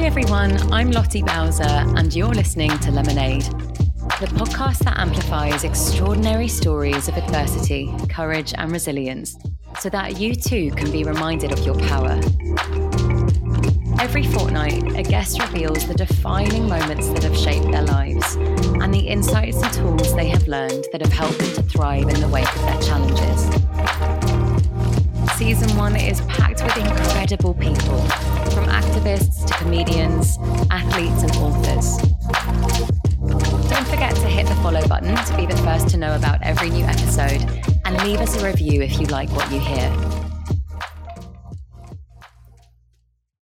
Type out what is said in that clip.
Hi, everyone. I'm Lottie Bowser, and you're listening to Lemonade, the podcast that amplifies extraordinary stories of adversity, courage, and resilience so that you too can be reminded of your power. Every fortnight, a guest reveals the defining moments that have shaped their lives and the insights and tools they have learned that have helped them to thrive in the wake of their challenges. Season one is packed with incredible people, from athletes, and authors. Don't forget to hit the follow button to be the first to know about every new episode and leave us a review if you like what you hear.